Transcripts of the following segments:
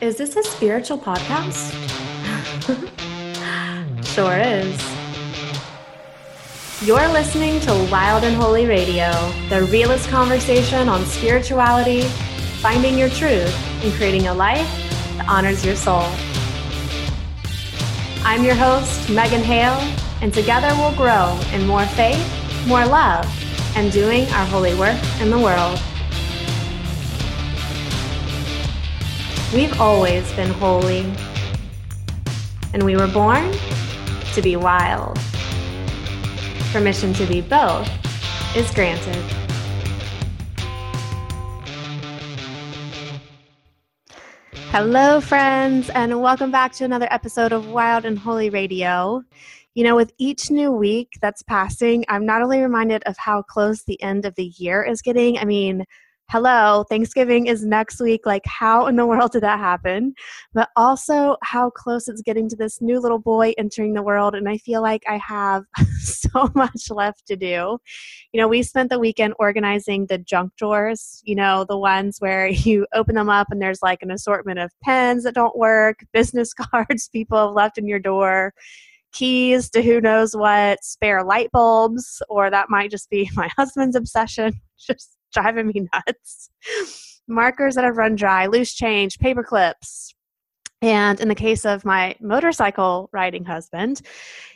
Is this a spiritual podcast? sure is. You're listening to Wild and Holy Radio, the realest conversation on spirituality, finding your truth, and creating a life that honors your soul. I'm your host, Megan Hale, and together we'll grow in more faith, more love, and doing our holy work in the world. We've always been holy, and we were born to be wild. Permission to be both is granted. Hello, friends, and welcome back to another episode of Wild and Holy Radio. You know, with each new week that's passing, I'm not only reminded of how close the end of the year is getting. I mean, hello, Thanksgiving is next week. Like, how in the world did that happen? But also, how close it's getting to this new little boy entering the world. And I feel like I have so much left to do. You know, we spent the weekend organizing the junk drawers, you know, the ones where you open them up and there's like an assortment of pens that don't work, business cards people have left in your door keys to who knows what, spare light bulbs, or that might just be my husband's obsession. Just driving me nuts. Markers that have run dry, loose change, paper clips. And in the case of my motorcycle riding husband,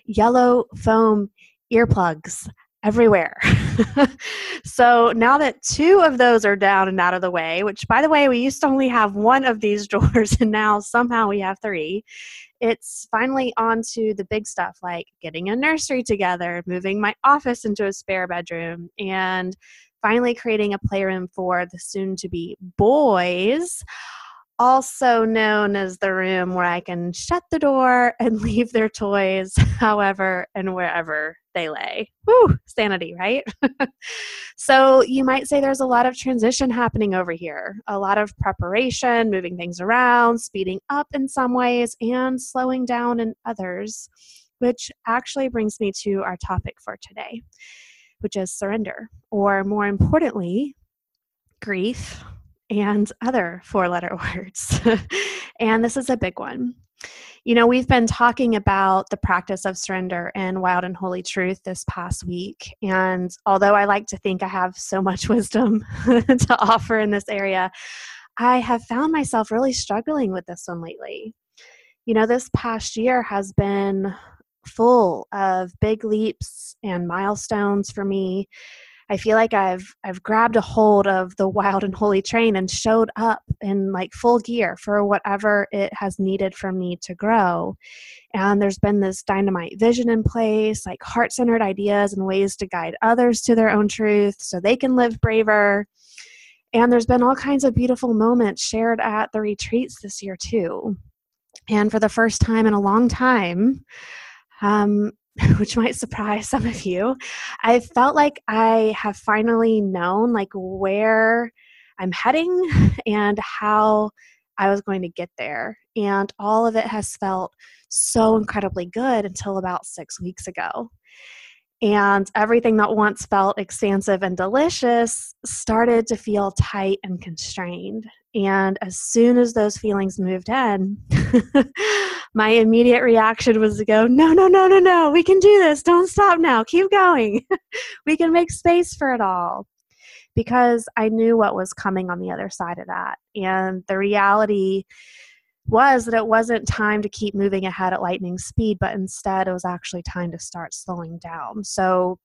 yellow foam earplugs everywhere. so now that two of those are down and out of the way, which by the way, we used to only have one of these drawers and now somehow we have three, it's finally on to the big stuff like getting a nursery together, moving my office into a spare bedroom, and finally creating a playroom for the soon to be boys, also known as the room where I can shut the door and leave their toys however and wherever they lay. Woo, sanity, right? so you might say there's a lot of transition happening over here, a lot of preparation, moving things around, speeding up in some ways, and slowing down in others, which actually brings me to our topic for today which is surrender, or more importantly, grief and other four letter words. and this is a big one. You know, we've been talking about the practice of surrender in Wild and Holy Truth this past week. And although I like to think I have so much wisdom to offer in this area, I have found myself really struggling with this one lately. You know, this past year has been full of big leaps and milestones for me. I feel like I've I've grabbed a hold of the wild and holy train and showed up in like full gear for whatever it has needed for me to grow. And there's been this dynamite vision in place, like heart-centered ideas and ways to guide others to their own truth so they can live braver. And there's been all kinds of beautiful moments shared at the retreats this year too. And for the first time in a long time, um, which might surprise some of you, I felt like I have finally known like where I'm heading and how I was going to get there. And all of it has felt so incredibly good until about six weeks ago. And everything that once felt expansive and delicious started to feel tight and constrained. And as soon as those feelings moved in, my immediate reaction was to go, No, no, no, no, no, we can do this. Don't stop now. Keep going. we can make space for it all. Because I knew what was coming on the other side of that. And the reality was that it wasn't time to keep moving ahead at lightning speed, but instead it was actually time to start slowing down. So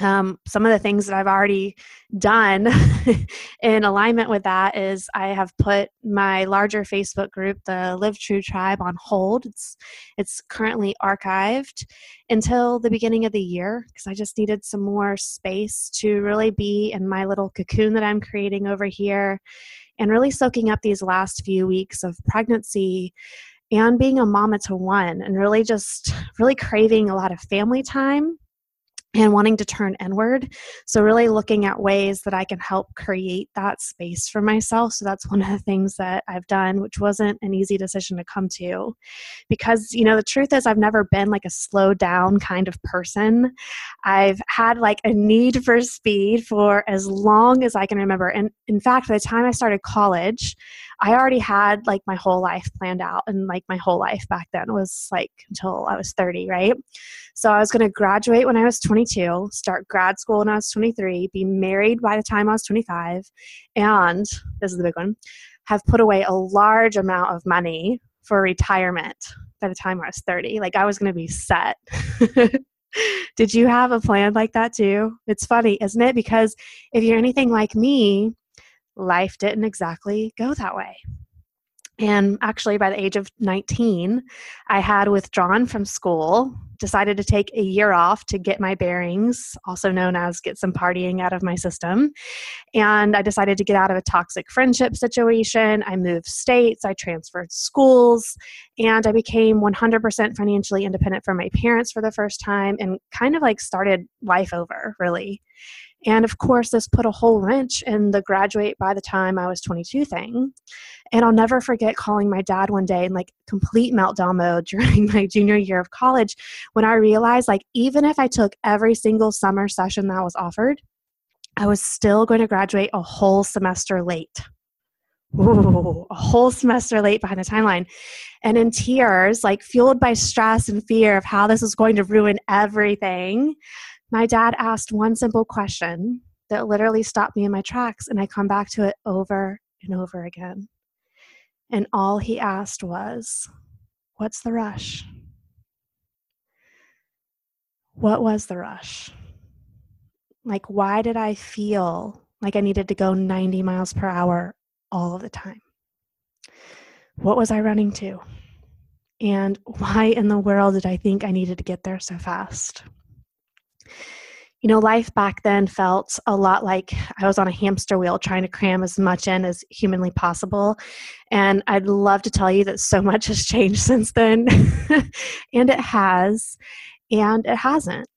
um, some of the things that I've already done in alignment with that is I have put my larger Facebook group, the Live True Tribe, on hold. It's it's currently archived until the beginning of the year because I just needed some more space to really be in my little cocoon that I'm creating over here, and really soaking up these last few weeks of pregnancy and being a mama to one, and really just really craving a lot of family time and wanting to turn inward. So, really looking at ways that I can help create that space for myself. So, that's one of the things that I've done, which wasn't an easy decision to come to. Because, you know, the truth is, I've never been like a slow down kind of person. I've had like a need for speed for as long as I can remember. And in fact, by the time I started college, I already had like my whole life planned out, and like my whole life back then was like until I was 30, right? So I was going to graduate when I was 22, start grad school when I was 23, be married by the time I was 25, and this is the big one have put away a large amount of money for retirement by the time I was 30. Like I was going to be set. Did you have a plan like that too? It's funny, isn't it? Because if you're anything like me, life didn't exactly go that way. And actually, by the age of 19, I had withdrawn from school, decided to take a year off to get my bearings, also known as get some partying out of my system. And I decided to get out of a toxic friendship situation. I moved states, I transferred schools, and I became 100% financially independent from my parents for the first time and kind of like started life over, really. And of course, this put a whole wrench in the graduate by the time I was 22 thing. And I'll never forget calling my dad one day in like complete meltdown mode during my junior year of college when I realized, like, even if I took every single summer session that was offered, I was still going to graduate a whole semester late. Ooh, a whole semester late behind the timeline. And in tears, like fueled by stress and fear of how this is going to ruin everything, my dad asked one simple question that literally stopped me in my tracks, and I come back to it over and over again. And all he asked was, What's the rush? What was the rush? Like, why did I feel like I needed to go 90 miles per hour all of the time? What was I running to? And why in the world did I think I needed to get there so fast? You know, life back then felt a lot like I was on a hamster wheel trying to cram as much in as humanly possible. And I'd love to tell you that so much has changed since then. and it has, and it hasn't.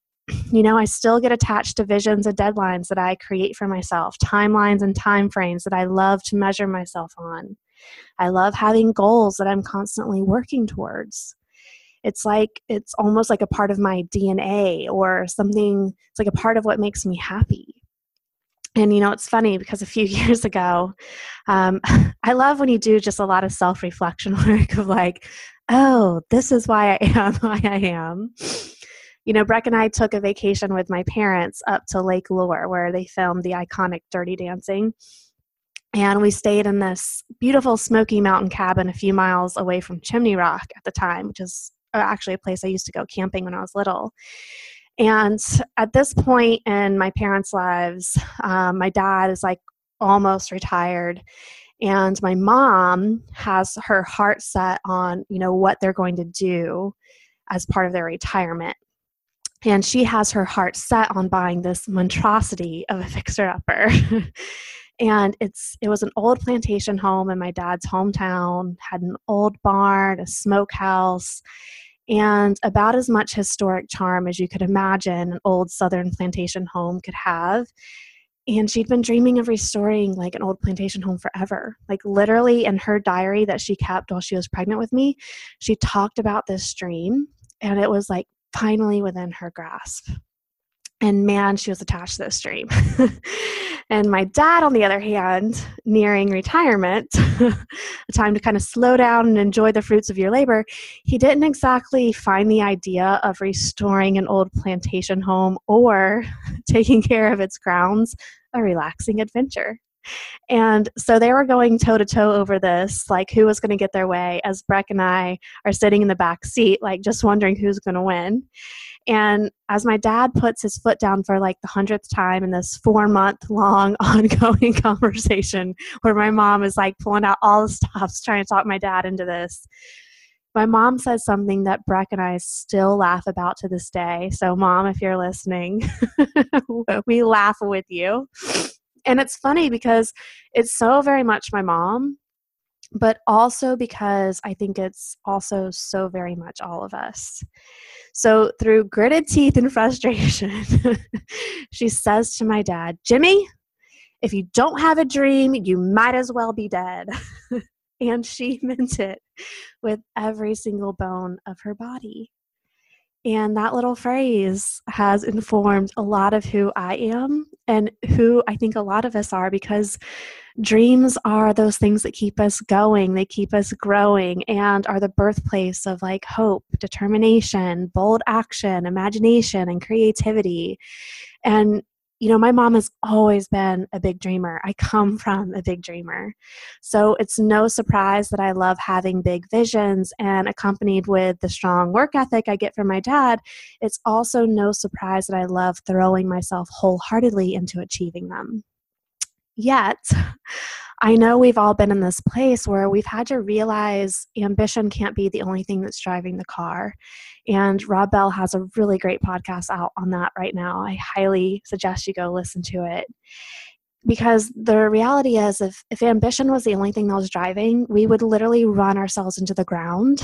You know, I still get attached to visions and deadlines that I create for myself, timelines and time frames that I love to measure myself on. I love having goals that I'm constantly working towards it's like it's almost like a part of my DNA or something, it's like a part of what makes me happy. And you know, it's funny because a few years ago, um, I love when you do just a lot of self reflection work of like, oh, this is why I am why I am. You know, Breck and I took a vacation with my parents up to Lake Lure where they filmed the iconic Dirty Dancing. And we stayed in this beautiful smoky mountain cabin a few miles away from Chimney Rock at the time, which is actually a place I used to go camping when I was little. And at this point in my parents' lives, um, my dad is like almost retired and my mom has her heart set on you know what they're going to do as part of their retirement and she has her heart set on buying this monstrosity of a fixer upper and it's it was an old plantation home in my dad's hometown had an old barn a smokehouse and about as much historic charm as you could imagine an old southern plantation home could have. And she'd been dreaming of restoring like an old plantation home forever. Like literally in her diary that she kept while she was pregnant with me she talked about this dream and it was like finally within her grasp and man, she was attached to this dream. and my dad, on the other hand, nearing retirement, a time to kind of slow down and enjoy the fruits of your labor, he didn't exactly find the idea of restoring an old plantation home or taking care of its grounds a relaxing adventure. And so they were going toe to toe over this, like who was going to get their way, as Breck and I are sitting in the back seat, like just wondering who's going to win. And as my dad puts his foot down for like the hundredth time in this four month long ongoing conversation where my mom is like pulling out all the stops trying to talk my dad into this, my mom says something that Breck and I still laugh about to this day. So, mom, if you're listening, we laugh with you. And it's funny because it's so very much my mom, but also because I think it's also so very much all of us. So, through gritted teeth and frustration, she says to my dad, Jimmy, if you don't have a dream, you might as well be dead. and she meant it with every single bone of her body. And that little phrase has informed a lot of who I am and who I think a lot of us are because dreams are those things that keep us going, they keep us growing, and are the birthplace of like hope, determination, bold action, imagination, and creativity. And you know, my mom has always been a big dreamer. I come from a big dreamer. So it's no surprise that I love having big visions and accompanied with the strong work ethic I get from my dad, it's also no surprise that I love throwing myself wholeheartedly into achieving them. Yet, I know we've all been in this place where we've had to realize ambition can't be the only thing that's driving the car. And Rob Bell has a really great podcast out on that right now. I highly suggest you go listen to it. Because the reality is, if, if ambition was the only thing that was driving, we would literally run ourselves into the ground.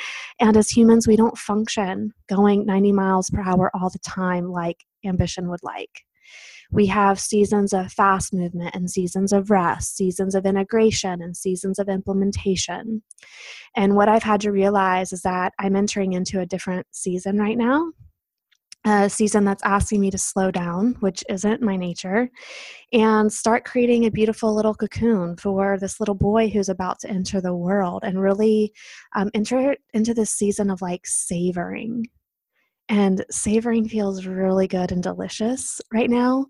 and as humans, we don't function going 90 miles per hour all the time like ambition would like. We have seasons of fast movement and seasons of rest, seasons of integration and seasons of implementation. And what I've had to realize is that I'm entering into a different season right now. A season that's asking me to slow down, which isn't my nature, and start creating a beautiful little cocoon for this little boy who's about to enter the world and really um, enter into this season of like savoring and savoring feels really good and delicious right now,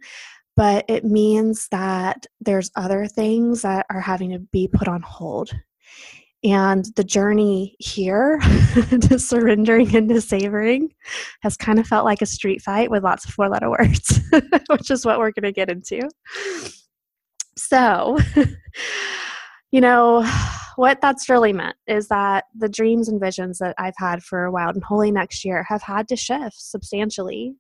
but it means that there's other things that are having to be put on hold. And the journey here to surrendering and to savoring has kind of felt like a street fight with lots of four letter words, which is what we're going to get into. So, you know, what that's really meant is that the dreams and visions that I've had for Wild and Holy next year have had to shift substantially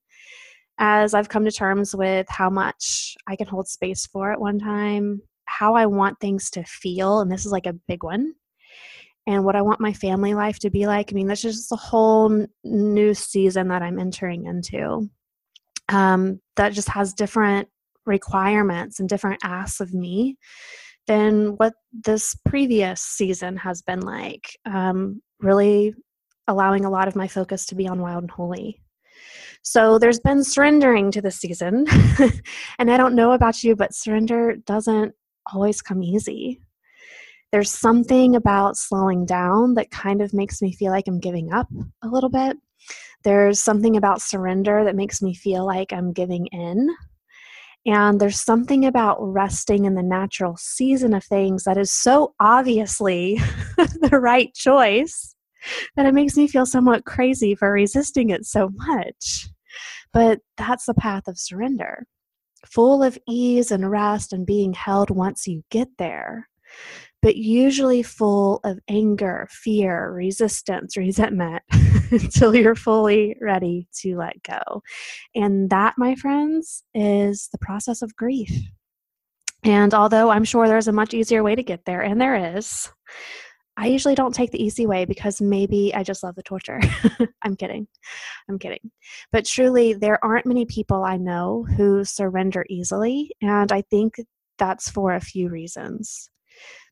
as I've come to terms with how much I can hold space for at one time, how I want things to feel, and this is like a big one, and what I want my family life to be like. I mean, this is just a whole new season that I'm entering into um, that just has different requirements and different asks of me than what this previous season has been like. Um, really allowing a lot of my focus to be on Wild and Holy. So there's been surrendering to this season. and I don't know about you, but surrender doesn't always come easy. There's something about slowing down that kind of makes me feel like I'm giving up a little bit. There's something about surrender that makes me feel like I'm giving in and there's something about resting in the natural season of things that is so obviously the right choice that it makes me feel somewhat crazy for resisting it so much. But that's the path of surrender, full of ease and rest and being held once you get there but usually full of anger, fear, resistance, resentment until you're fully ready to let go. And that, my friends, is the process of grief. And although I'm sure there's a much easier way to get there, and there is, I usually don't take the easy way because maybe I just love the torture. I'm kidding. I'm kidding. But truly, there aren't many people I know who surrender easily. And I think that's for a few reasons.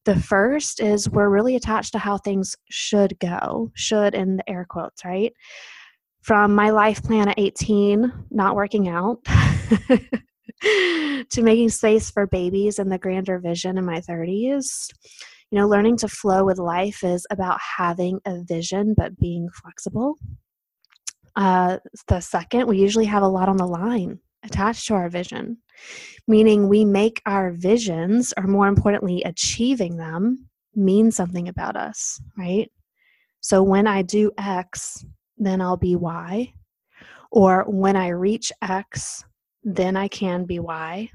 The first is we're really attached to how things should go, should in the air quotes, right? From my life plan at 18, not working out, to making space for babies and the grander vision in my 30s. You know, learning to flow with life is about having a vision but being flexible. Uh, the second, we usually have a lot on the line attached to our vision, meaning we make our visions, or more importantly, achieving them, mean something about us, right? So when I do X, then I'll be Y. Or when I reach X, then I can be Y.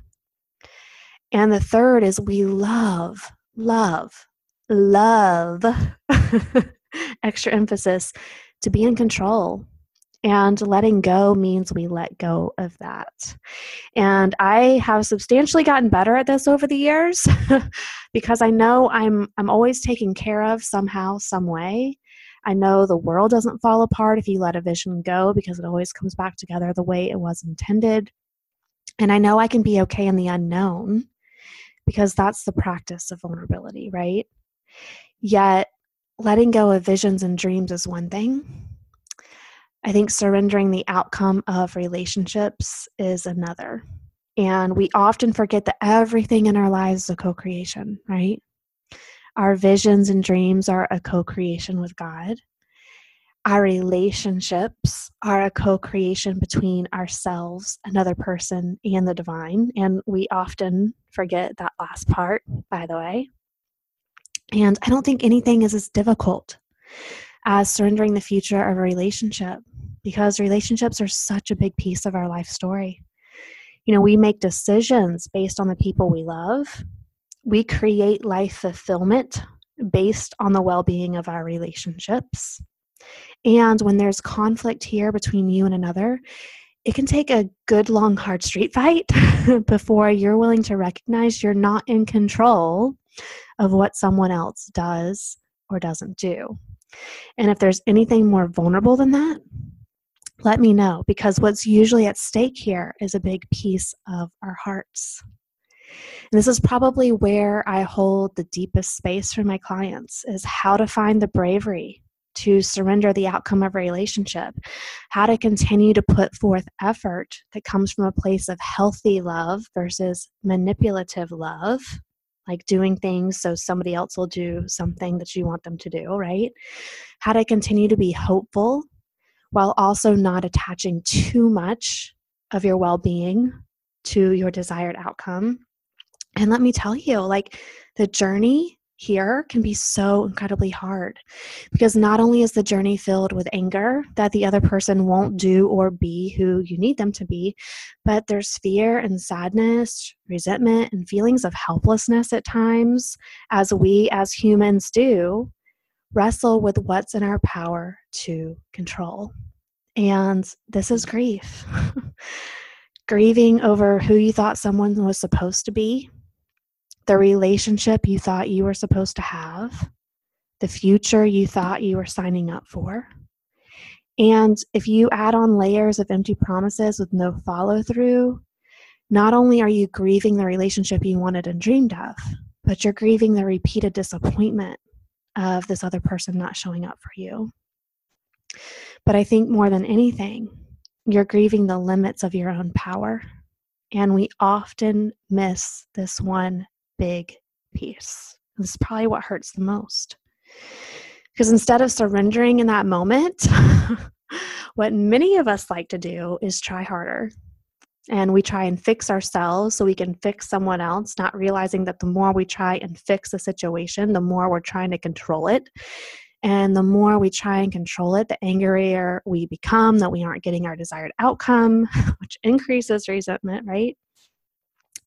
And the third is we love, love, love, extra emphasis to be in control, and letting go means we let go of that. And I have substantially gotten better at this over the years because I know I'm I'm always taken care of somehow, some way. I know the world doesn't fall apart if you let a vision go because it always comes back together the way it was intended. And I know I can be okay in the unknown because that's the practice of vulnerability, right? Yet letting go of visions and dreams is one thing I think surrendering the outcome of relationships is another. And we often forget that everything in our lives is a co creation, right? Our visions and dreams are a co creation with God. Our relationships are a co creation between ourselves, another person, and the divine. And we often forget that last part, by the way. And I don't think anything is as difficult as surrendering the future of a relationship because relationships are such a big piece of our life story. You know, we make decisions based on the people we love, we create life fulfillment based on the well being of our relationships. And when there's conflict here between you and another, it can take a good long hard street fight before you're willing to recognize you're not in control of what someone else does or doesn't do. And if there's anything more vulnerable than that, let me know because what's usually at stake here is a big piece of our hearts. And this is probably where I hold the deepest space for my clients is how to find the bravery to surrender the outcome of a relationship, how to continue to put forth effort that comes from a place of healthy love versus manipulative love, like doing things so somebody else will do something that you want them to do, right? How to continue to be hopeful while also not attaching too much of your well being to your desired outcome. And let me tell you, like the journey here can be so incredibly hard because not only is the journey filled with anger that the other person won't do or be who you need them to be, but there's fear and sadness, resentment, and feelings of helplessness at times, as we as humans do wrestle with what's in our power to control. And this is mm-hmm. grief. Grieving over who you thought someone was supposed to be, the relationship you thought you were supposed to have, the future you thought you were signing up for. And if you add on layers of empty promises with no follow through, not only are you grieving the relationship you wanted and dreamed of, but you're grieving the repeated disappointment of this other person not showing up for you. But I think more than anything, you're grieving the limits of your own power. And we often miss this one big piece. This is probably what hurts the most. Because instead of surrendering in that moment, what many of us like to do is try harder. And we try and fix ourselves so we can fix someone else, not realizing that the more we try and fix a situation, the more we're trying to control it. And the more we try and control it, the angrier we become that we aren't getting our desired outcome, which increases resentment, right?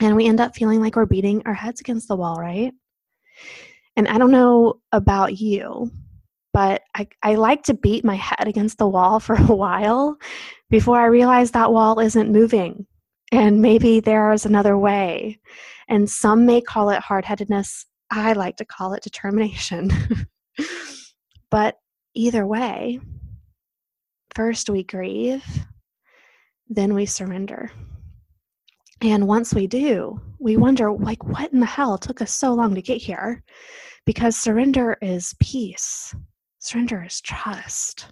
And we end up feeling like we're beating our heads against the wall, right? And I don't know about you, but I, I like to beat my head against the wall for a while before I realize that wall isn't moving. And maybe there's another way. And some may call it hard headedness. I like to call it determination. but either way, first we grieve, then we surrender. And once we do, we wonder, like, what in the hell took us so long to get here? Because surrender is peace, surrender is trust.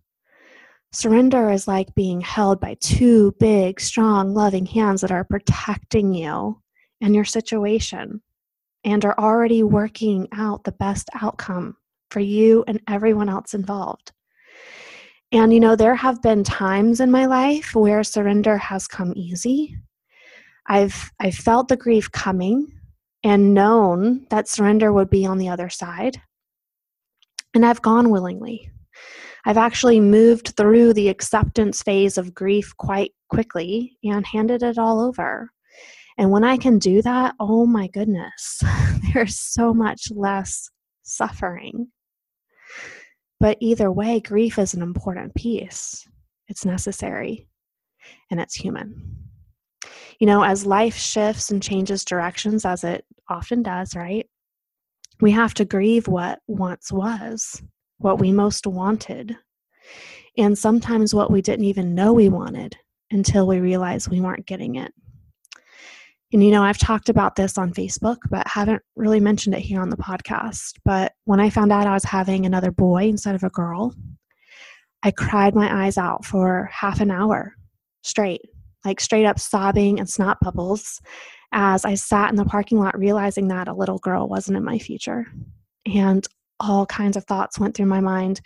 Surrender is like being held by two big, strong, loving hands that are protecting you and your situation and are already working out the best outcome for you and everyone else involved. And you know, there have been times in my life where surrender has come easy I've I felt the grief coming and known that surrender would be on the other side. And I've gone willingly. I've actually moved through the acceptance phase of grief quite quickly and handed it all over. And when I can do that, oh my goodness, there's so much less suffering. But either way, grief is an important piece. It's necessary and it's human you know, as life shifts and changes directions, as it often does, right? We have to grieve what once was, what we most wanted, and sometimes what we didn't even know we wanted until we realized we weren't getting it. And you know, I've talked about this on Facebook, but haven't really mentioned it here on the podcast. But when I found out I was having another boy instead of a girl, I cried my eyes out for half an hour straight like straight up sobbing and snot bubbles as I sat in the parking lot realizing that a little girl wasn't in my future. And all kinds of thoughts went through my mind.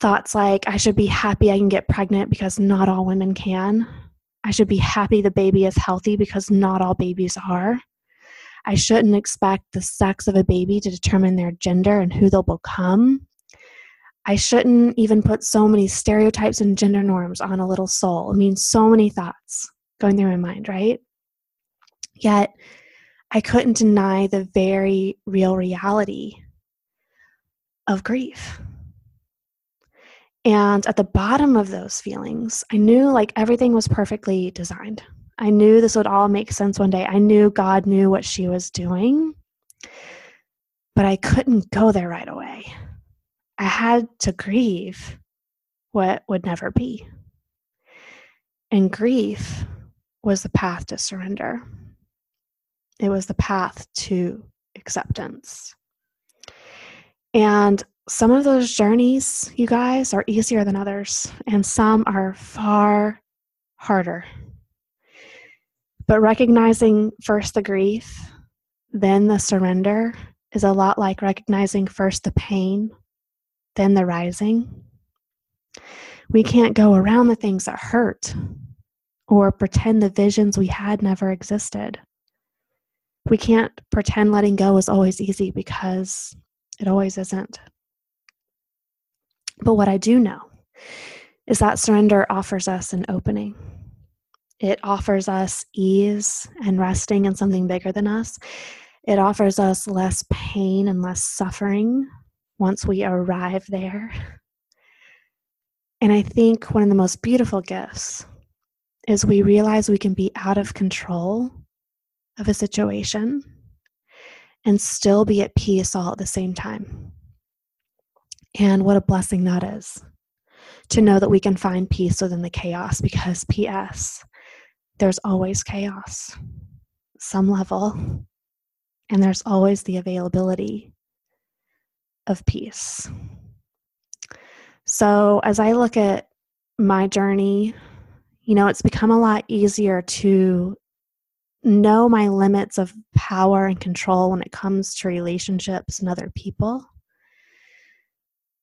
Thoughts like, I should be happy I can get pregnant because not all women can. I should be happy the baby is healthy because not all babies are. I shouldn't expect the sex of a baby to determine their gender and who they'll become. I shouldn't even put so many stereotypes and gender norms on a little soul. I mean, so many thoughts going through my mind, right? Yet, I couldn't deny the very real reality of grief. And at the bottom of those feelings, I knew like everything was perfectly designed. I knew this would all make sense one day. I knew God knew what she was doing, but I couldn't go there right away. I had to grieve what would never be. And grief was the path to surrender, it was the path to acceptance. And some of those journeys, you guys, are easier than others, and some are far harder. But recognizing first the grief, then the surrender is a lot like recognizing first the pain, then the rising. We can't go around the things that hurt or pretend the visions we had never existed. We can't pretend letting go is always easy because it always isn't. But what I do know is that surrender offers us an opening. It offers us ease and resting in something bigger than us. It offers us less pain and less suffering once we arrive there. And I think one of the most beautiful gifts is we realize we can be out of control of a situation and still be at peace all at the same time. And what a blessing that is to know that we can find peace within the chaos because, P.S., there's always chaos, some level, and there's always the availability of peace. So, as I look at my journey, you know, it's become a lot easier to know my limits of power and control when it comes to relationships and other people.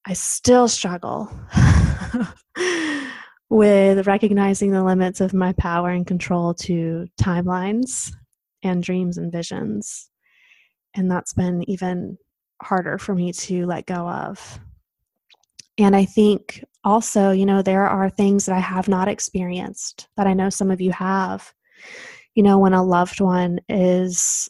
I still struggle with recognizing the limits of my power and control to timelines and dreams and visions. And that's been even harder for me to let go of. And I think also, you know, there are things that I have not experienced that I know some of you have. You know, when a loved one is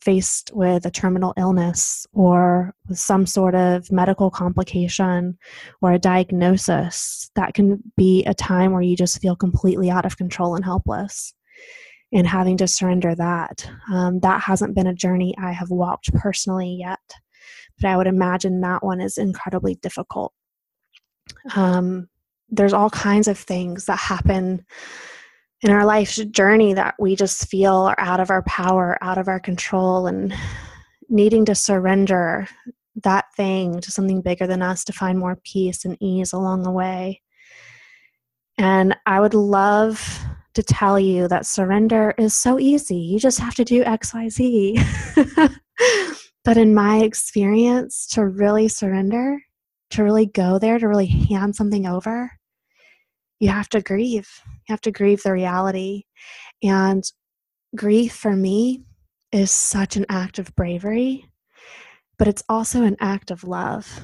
faced with a terminal illness or with some sort of medical complication or a diagnosis, that can be a time where you just feel completely out of control and helpless. And having to surrender that. Um, that hasn't been a journey I have walked personally yet, but I would imagine that one is incredibly difficult. Um, there's all kinds of things that happen in our life's journey that we just feel are out of our power, out of our control, and needing to surrender that thing to something bigger than us to find more peace and ease along the way. And I would love to tell you that surrender is so easy. You just have to do XYZ. but in my experience, to really surrender, to really go there, to really hand something over, you have to grieve. You have to grieve the reality. And grief for me is such an act of bravery, but it's also an act of love,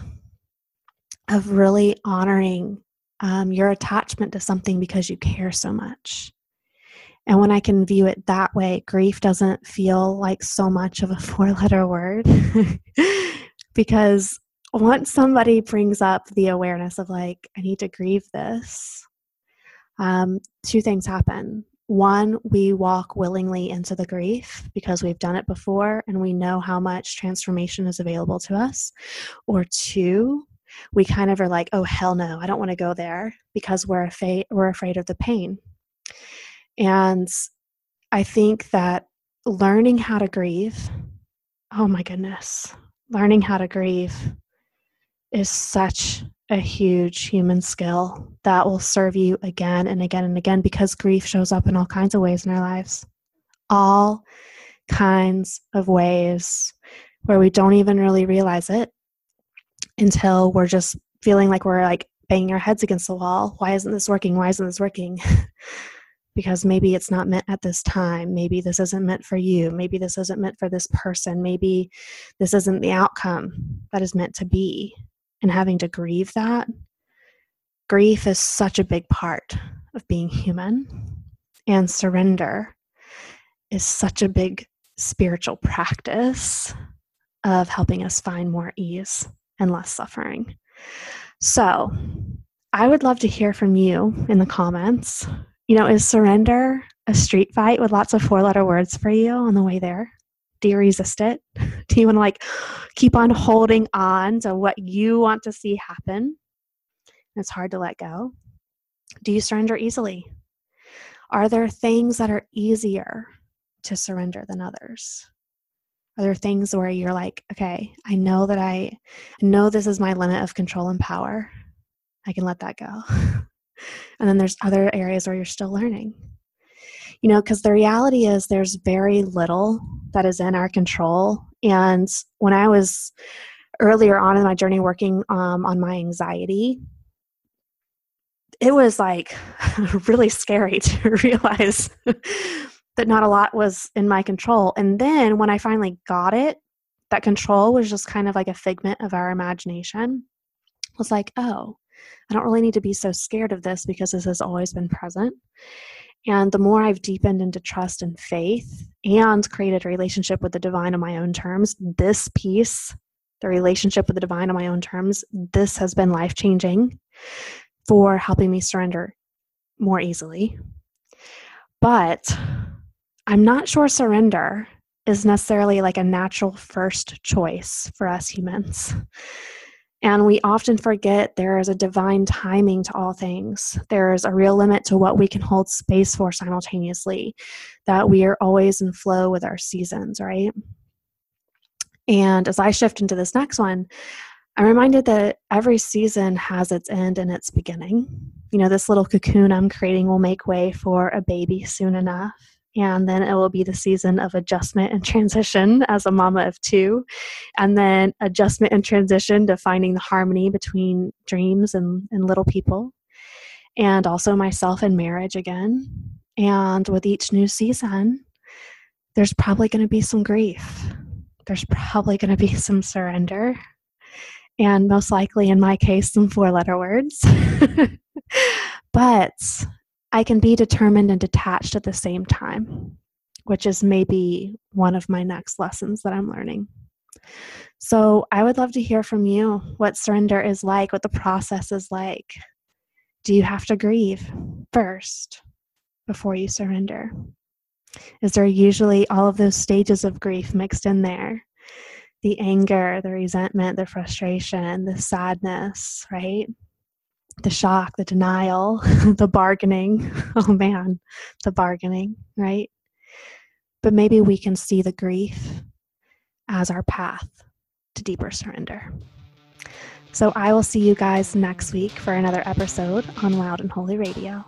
of really honoring um, your attachment to something because you care so much. And when I can view it that way, grief doesn't feel like so much of a four letter word. because once somebody brings up the awareness of, like, I need to grieve this, um, two things happen. One, we walk willingly into the grief because we've done it before and we know how much transformation is available to us. Or two, we kind of are like, oh, hell no, I don't want to go there because we're, afraid, we're afraid of the pain. And I think that learning how to grieve, oh my goodness, learning how to grieve is such a huge human skill that will serve you again and again and again because grief shows up in all kinds of ways in our lives. All kinds of ways where we don't even really realize it until we're just feeling like we're like banging our heads against the wall. Why isn't this working? Why isn't this working? because maybe it's not meant at this time. Maybe this isn't meant for you. Maybe this isn't meant for this person. Maybe this isn't the outcome that is meant to be. And having to grieve that, grief is such a big part of being human. And surrender is such a big spiritual practice of helping us find more ease and less suffering. So, I would love to hear from you in the comments. You know, is surrender a street fight with lots of four letter words for you on the way there? Do you resist it? Do you want to like keep on holding on to what you want to see happen? It's hard to let go. Do you surrender easily? Are there things that are easier to surrender than others? Are there things where you're like, okay, I know that I, know this is my limit of control and power. I can let that go. and then there's other areas where you're still learning. You know, because the reality is there's very little that is in our control. And when I was earlier on in my journey working um, on my anxiety, it was like really scary to realize that not a lot was in my control. And then when I finally got it, that control was just kind of like a figment of our imagination. I was like, oh, I don't really need to be so scared of this because this has always been present. And the more I've deepened into trust and faith and created a relationship with the divine on my own terms, this piece, the relationship with the divine on my own terms, this has been life changing for helping me surrender more easily. But I'm not sure surrender is necessarily like a natural first choice for us humans. And we often forget there is a divine timing to all things. There is a real limit to what we can hold space for simultaneously, that we are always in flow with our seasons, right? And as I shift into this next one, I'm reminded that every season has its end and its beginning. You know, this little cocoon I'm creating will make way for a baby soon enough and then it will be the season of adjustment and transition as a mama of two. And then adjustment and transition to finding the harmony between dreams and, and little people. And also myself and marriage again. And with each new season there's probably going to be some grief. There's probably going to be some surrender. And most likely in my case some four letter words. But I can be determined and detached at the same time, which is maybe one of my next lessons that I'm learning. So I would love to hear from you what surrender is like, what the process is like. Do you have to grieve first before you surrender? Is there usually all of those stages of grief mixed in there? The anger, the resentment, the frustration, the sadness, right? The shock, the denial, the bargaining. Oh man, the bargaining, right? But maybe we can see the grief as our path to deeper surrender. So I will see you guys next week for another episode on Wild and Holy Radio.